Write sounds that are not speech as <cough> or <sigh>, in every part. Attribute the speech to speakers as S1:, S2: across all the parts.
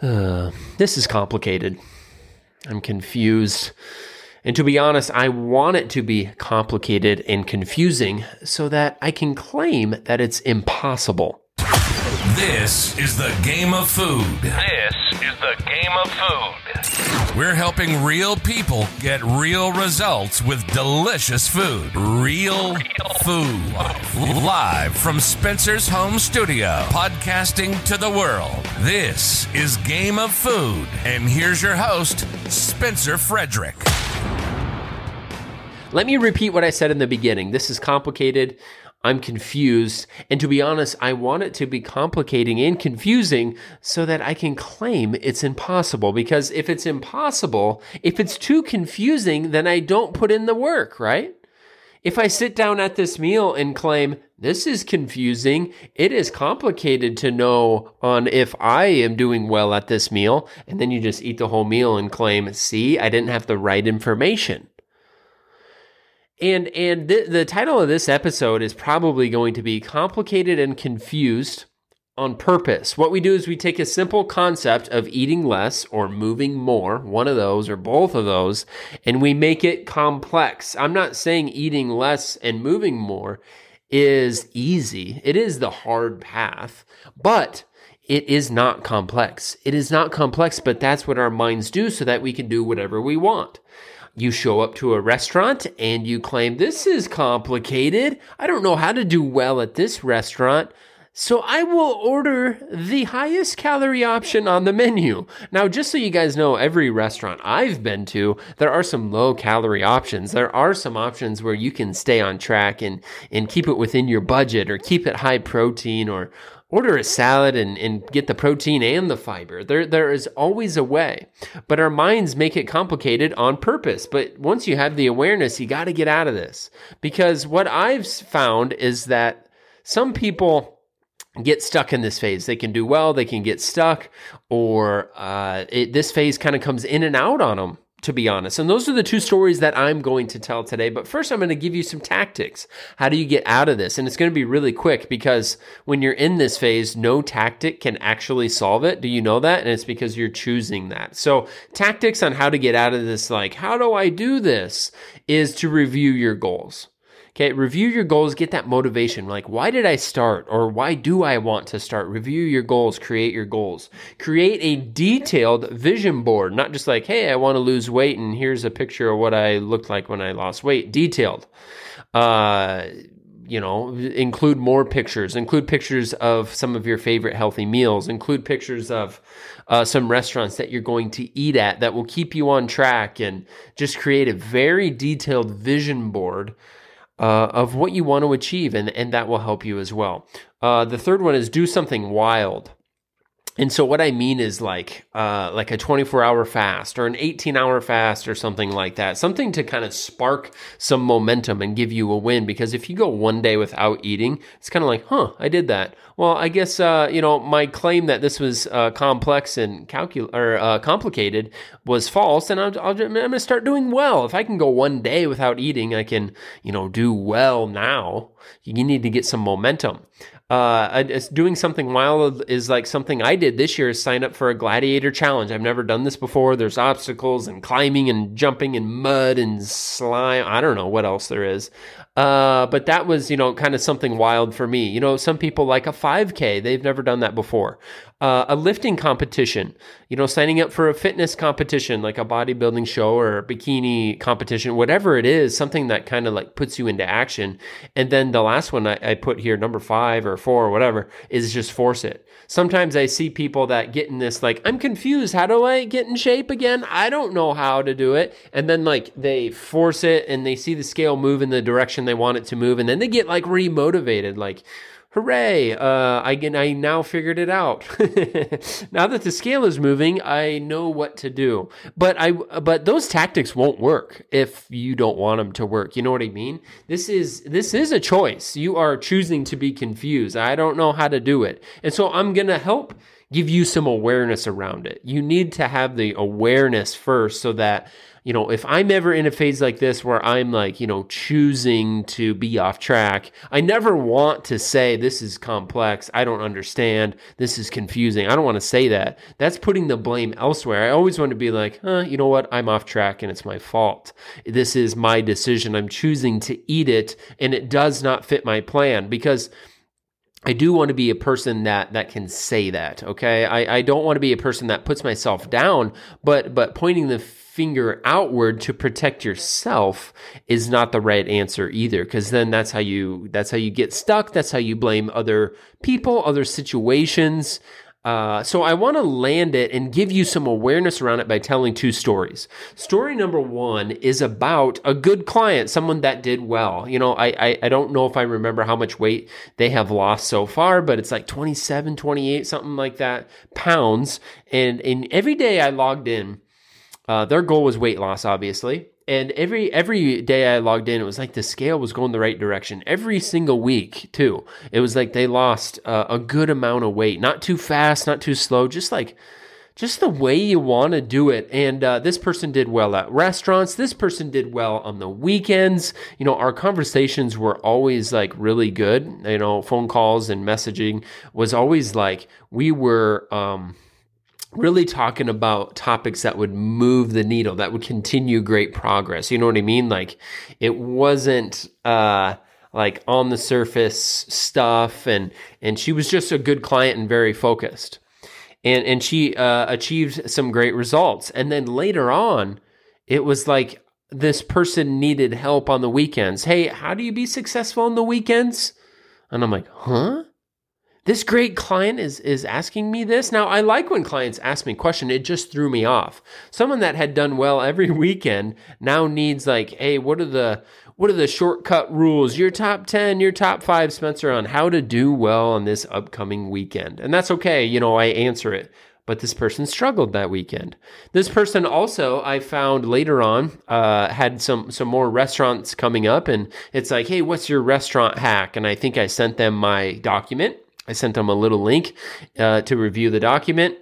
S1: Uh, this is complicated. I'm confused. And to be honest, I want it to be complicated and confusing so that I can claim that it's impossible.
S2: This is the game of food.
S3: This is the game of food.
S2: We're helping real people get real results with delicious food. Real food. Live from Spencer's home studio, podcasting to the world. This is Game of Food. And here's your host, Spencer Frederick.
S1: Let me repeat what I said in the beginning. This is complicated. I'm confused. And to be honest, I want it to be complicating and confusing so that I can claim it's impossible. Because if it's impossible, if it's too confusing, then I don't put in the work, right? If I sit down at this meal and claim, this is confusing, it is complicated to know on if I am doing well at this meal, and then you just eat the whole meal and claim, see, I didn't have the right information. And and th- the title of this episode is probably going to be complicated and confused on purpose. What we do is we take a simple concept of eating less or moving more, one of those or both of those, and we make it complex. I'm not saying eating less and moving more is easy. It is the hard path, but it is not complex. It is not complex, but that's what our minds do so that we can do whatever we want. You show up to a restaurant and you claim, This is complicated. I don't know how to do well at this restaurant. So I will order the highest calorie option on the menu. Now, just so you guys know, every restaurant I've been to, there are some low calorie options. There are some options where you can stay on track and, and keep it within your budget or keep it high protein or, order a salad and, and get the protein and the fiber. There, there is always a way, but our minds make it complicated on purpose. But once you have the awareness, you got to get out of this because what I've found is that some people get stuck in this phase. They can do well, they can get stuck, or uh, it, this phase kind of comes in and out on them to be honest. And those are the two stories that I'm going to tell today. But first, I'm going to give you some tactics. How do you get out of this? And it's going to be really quick because when you're in this phase, no tactic can actually solve it. Do you know that? And it's because you're choosing that. So, tactics on how to get out of this, like, how do I do this, is to review your goals. Okay, review your goals, get that motivation. Like, why did I start or why do I want to start? Review your goals, create your goals. Create a detailed vision board, not just like, hey, I want to lose weight and here's a picture of what I looked like when I lost weight. Detailed. Uh, you know, include more pictures, include pictures of some of your favorite healthy meals, include pictures of uh, some restaurants that you're going to eat at that will keep you on track, and just create a very detailed vision board uh, of what you want to achieve, and, and that will help you as well. Uh, the third one is do something wild. And so what I mean is like uh, like a 24 hour fast or an 18 hour fast or something like that. Something to kind of spark some momentum and give you a win. Because if you go one day without eating, it's kind of like, huh, I did that. Well, I guess uh, you know my claim that this was uh, complex and calcul or uh, complicated was false, and I'm, i am going to start doing well. If I can go one day without eating, I can you know do well now. You need to get some momentum uh, doing something wild is like something I did this year is sign up for a gladiator challenge. I've never done this before. There's obstacles and climbing and jumping and mud and slime. I don't know what else there is. Uh, but that was, you know, kind of something wild for me. You know, some people like a 5K, they've never done that before. Uh, a lifting competition, you know, signing up for a fitness competition like a bodybuilding show or bikini competition, whatever it is, something that kind of like puts you into action. And then the last one I, I put here, number five or four or whatever, is just force it. Sometimes I see people that get in this like, I'm confused. How do I get in shape again? I don't know how to do it. And then like they force it and they see the scale move in the direction they want it to move. And then they get like remotivated, like, hooray, uh, I, I now figured it out. <laughs> now that the scale is moving, I know what to do. But I, but those tactics won't work if you don't want them to work. You know what I mean? This is, this is a choice. You are choosing to be confused. I don't know how to do it. And so I'm going to help give you some awareness around it. You need to have the awareness first so that, you know, if I'm ever in a phase like this where I'm like, you know, choosing to be off track, I never want to say this is complex. I don't understand. This is confusing. I don't want to say that. That's putting the blame elsewhere. I always want to be like, huh, you know what? I'm off track and it's my fault. This is my decision. I'm choosing to eat it and it does not fit my plan because I do want to be a person that that can say that. Okay, I, I don't want to be a person that puts myself down, but but pointing the finger outward to protect yourself is not the right answer either because then that's how you that's how you get stuck that's how you blame other people other situations uh, so I want to land it and give you some awareness around it by telling two stories. Story number one is about a good client, someone that did well. You know, I, I, I don't know if I remember how much weight they have lost so far, but it's like 27, 28, something like that pounds. And, and every day I logged in, uh, their goal was weight loss, obviously and every every day I logged in, it was like the scale was going the right direction. Every single week, too, it was like they lost uh, a good amount of weight, not too fast, not too slow, just like just the way you want to do it. And uh, this person did well at restaurants. This person did well on the weekends. You know, our conversations were always like really good. You know, phone calls and messaging was always like we were. Um, really talking about topics that would move the needle, that would continue great progress. You know what I mean? Like it wasn't uh like on the surface stuff and and she was just a good client and very focused. And and she uh achieved some great results. And then later on, it was like this person needed help on the weekends. Hey, how do you be successful on the weekends? And I'm like, "Huh?" This great client is is asking me this? Now i like when clients ask me a question it just threw me off. Someone that had done well every <laughs> weekend now needs like hey what are the what are the shortcut rules? Your top 10 your top 5 spencer on how to do well on this upcoming weekend. And that's okay. You know i answer it. But this person struggled that weekend. This person also, I found later on, uh, had some some more restaurants coming up, and it's like, hey, what's your restaurant hack? And I think I sent them my document, I sent them a little link uh, to review the document,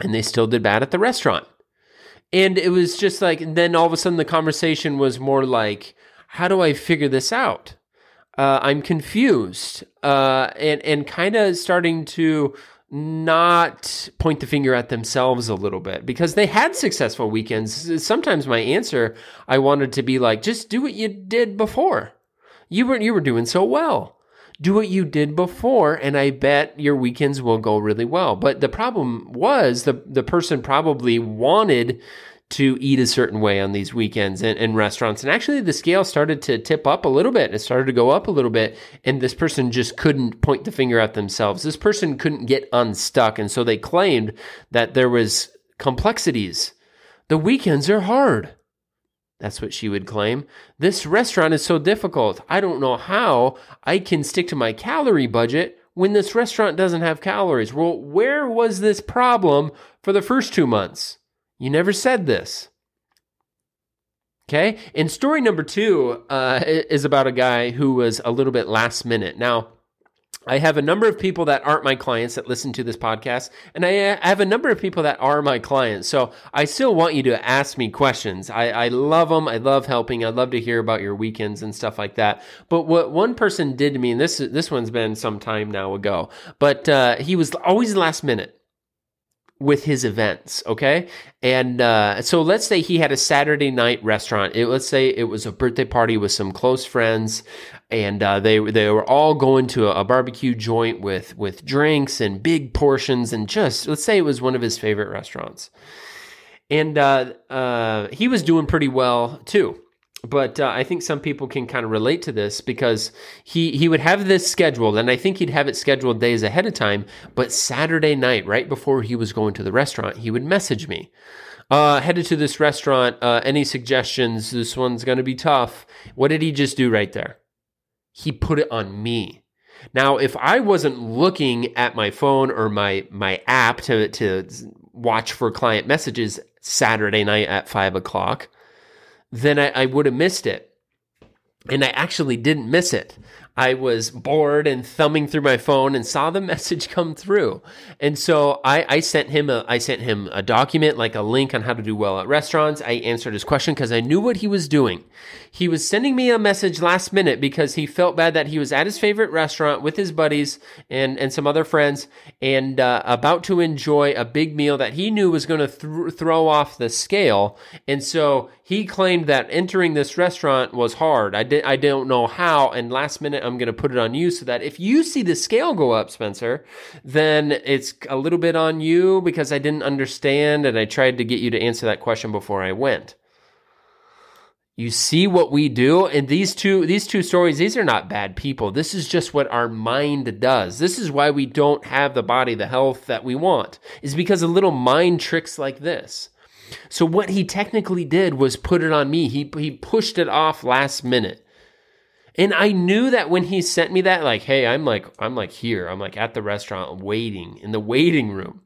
S1: and they still did bad at the restaurant. And it was just like, then all of a sudden the conversation was more like, how do I figure this out? Uh, I'm confused uh, and and kind of starting to not point the finger at themselves a little bit because they had successful weekends. Sometimes my answer I wanted to be like, just do what you did before. You were you were doing so well do what you did before and i bet your weekends will go really well. But the problem was the the person probably wanted to eat a certain way on these weekends in, in restaurants. And actually the scale started to tip up a little bit. It started to go up a little bit and this person just couldn't point the finger at themselves. This person couldn't get unstuck and so they claimed that there was complexities. The weekends are hard that's what she would claim. This restaurant is so difficult. I don't know how I can stick to my calorie budget when this restaurant doesn't have calories. Well, where was this problem for the first two months? You never said this. Okay. And story number two uh, is about a guy who was a little bit last minute. Now, I have a number of people that aren't my clients that listen to this podcast, and I have a number of people that are my clients. So I still want you to ask me questions. I, I love them. I love helping. I love to hear about your weekends and stuff like that. But what one person did to me, and this this one's been some time now ago, but uh, he was always last minute with his events. Okay. And uh, so let's say he had a Saturday night restaurant. It, let's say it was a birthday party with some close friends and uh, they they were all going to a, a, barbecue joint with with drinks and big portions and just let's say it was one of his favorite restaurants, and uh, uh, he was doing pretty well too. But uh, I think some people can kind of relate to this because he he would have this scheduled, and I think he'd have it scheduled days ahead of time. But Saturday night, right before he was going to the restaurant, he would message me. Uh, headed to this restaurant. Uh, any suggestions? This one's going to be tough. What did he just do right there? he put it on me. Now, if I wasn't looking at my phone or my my app to to watch for client messages Saturday night at five o'clock, then I, I would have missed it. And I actually didn't miss it. I was bored and thumbing through my phone and saw the <laughs> message come through. And so I, I sent him a I sent him a document, like a link on how to do well at restaurants. I answered his question because I knew what he was doing. He was sending me a message last minute because he felt bad that he was at his favorite restaurant with his buddies and, and some other friends and uh, about to enjoy a big meal that he knew was going to th- throw off the scale. And so he claimed that entering this restaurant was hard. I, di- I don't know how. And last minute, I'm going to put it on you so that if you see the scale go up, Spencer, then it's a little bit on you because I didn't understand and I tried to get you to answer that question before I went. You see what we do and these two these two stories these are not bad people. This is just what our mind does. This is why we don't have the body the health that we want. Is because of little mind tricks like this. So what he technically did was put it on me. He he pushed it off last minute. And I knew that when he sent me that, like, hey, I'm like, I'm like here, I'm like at the restaurant waiting in the waiting room,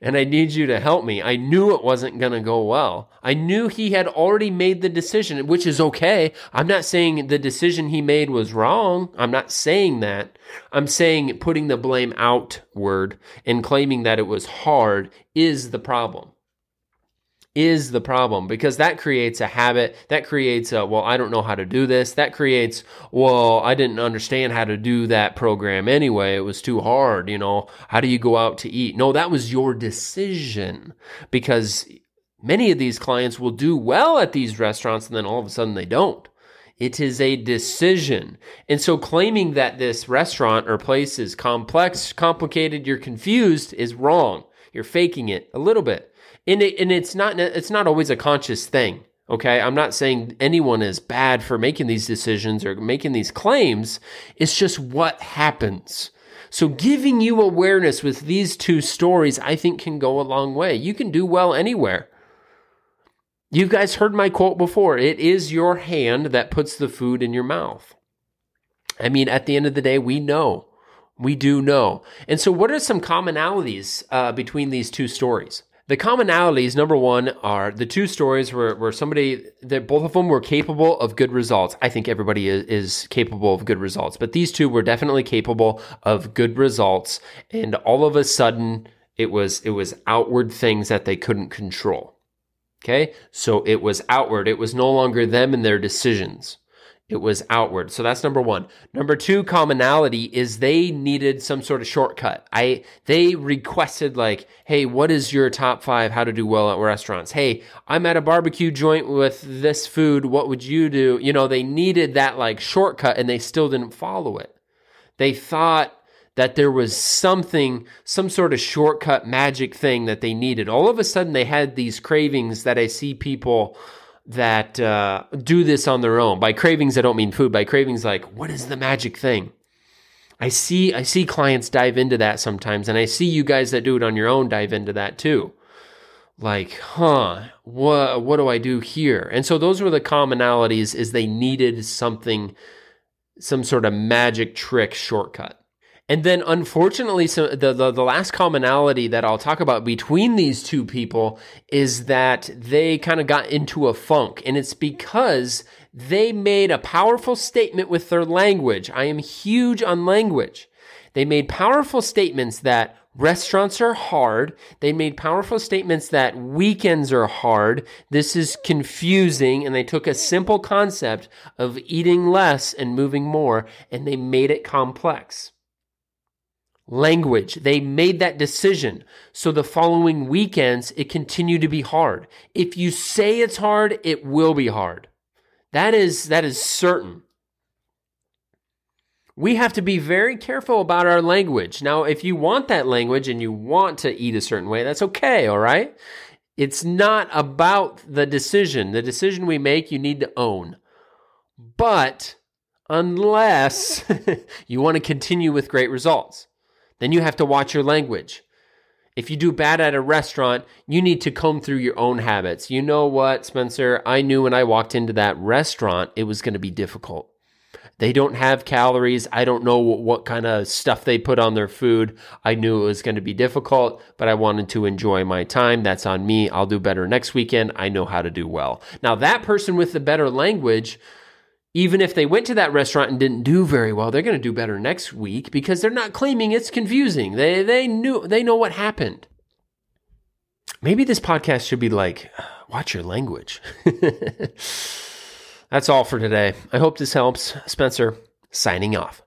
S1: and I need you to help me. I knew it wasn't gonna go well. I knew he had already made the decision, which is okay. I'm not saying the decision he made was wrong. I'm not saying that. I'm saying putting the blame outward and claiming that it was hard is the problem is the problem because that creates a habit. That creates a, well, I don't know how to do this. That creates, well, I didn't understand how to do that program anyway. It was too hard. You know, how do you go out to eat? No, that was your decision because many of these clients will do well at these restaurants and then all of a sudden they don't. It is a decision. And so claiming that this restaurant or place is complex, complicated, you're confused is wrong. You're faking it a little bit and it, and it's not it's not always a conscious thing. Okay, I'm not saying anyone is bad for making these decisions or making these claims. It's just what happens. So giving you awareness with these two stories, I think can go a long way. You can do well anywhere. You guys heard my quote before. It is your hand that puts the food in your mouth. I mean, at the end of the day, we know. We do know. And so, what are some commonalities uh, between these two stories? The commonalities, number one, are the two stories where, where somebody that both of them were capable of good results. I think everybody is, is capable of good results, but these two were definitely capable of good results. And all of a sudden, it was it was outward things that they couldn't control. Okay, so it was outward. It was no longer them and their decisions. It was outward. So that's number one. Number two commonality is they needed some sort of shortcut. I they requested like, hey, what is your top five how to do well at restaurants? Hey, I'm at a barbecue joint with this food. What would you do? You know, they needed that like shortcut and they still didn't follow it. They thought that there was something, some sort of shortcut magic thing that they needed. All of a sudden they had these cravings that I see people that uh, do this on their own. By cravings, I don't mean food. By cravings, like what is the magic thing? I see I see clients dive into that sometimes, and I see you guys that do it on your own dive into that too. Like, huh, what what do I do here? And so those were the commonalities is they needed something, some sort of magic trick shortcut. And then, unfortunately, so the, the, the last commonality that I'll talk about between these two people is that they kind of got into a funk, and it's because they made a powerful statement with their language. I am huge on language. They made powerful statements that restaurants are hard. They made powerful statements that weekends are hard. This is confusing. And they took a simple concept of eating less and moving more, and they made it complex language. They made that decision. So the following weekends, it continued to be hard. If you say it's hard, it will be hard. That is, that is certain. We have to be very careful about our language. Now, if you want that language and you want to eat a certain way, that's okay, all right? It's not about the decision. The decision we make, you need to own. But unless <laughs> you want to continue with great results. Then you have to watch your language. If you do bad at a restaurant, you need to comb through your own habits. You know what, Spencer? I knew when I walked into that restaurant, it was going to be difficult. They don't have calories. I don't know what, kind of stuff they put on their food. I knew it was going to be difficult, but I wanted to enjoy my time. That's on me. I'll do better next weekend. I know how to do well. Now, that person with the better language even if they went to that restaurant and didn't do very well, they're going to do better next week because they're not claiming it's confusing. They they knew they know what happened. Maybe this podcast should be like <sighs> watch your language. <laughs> That's all for today. I hope this helps. Spencer signing off.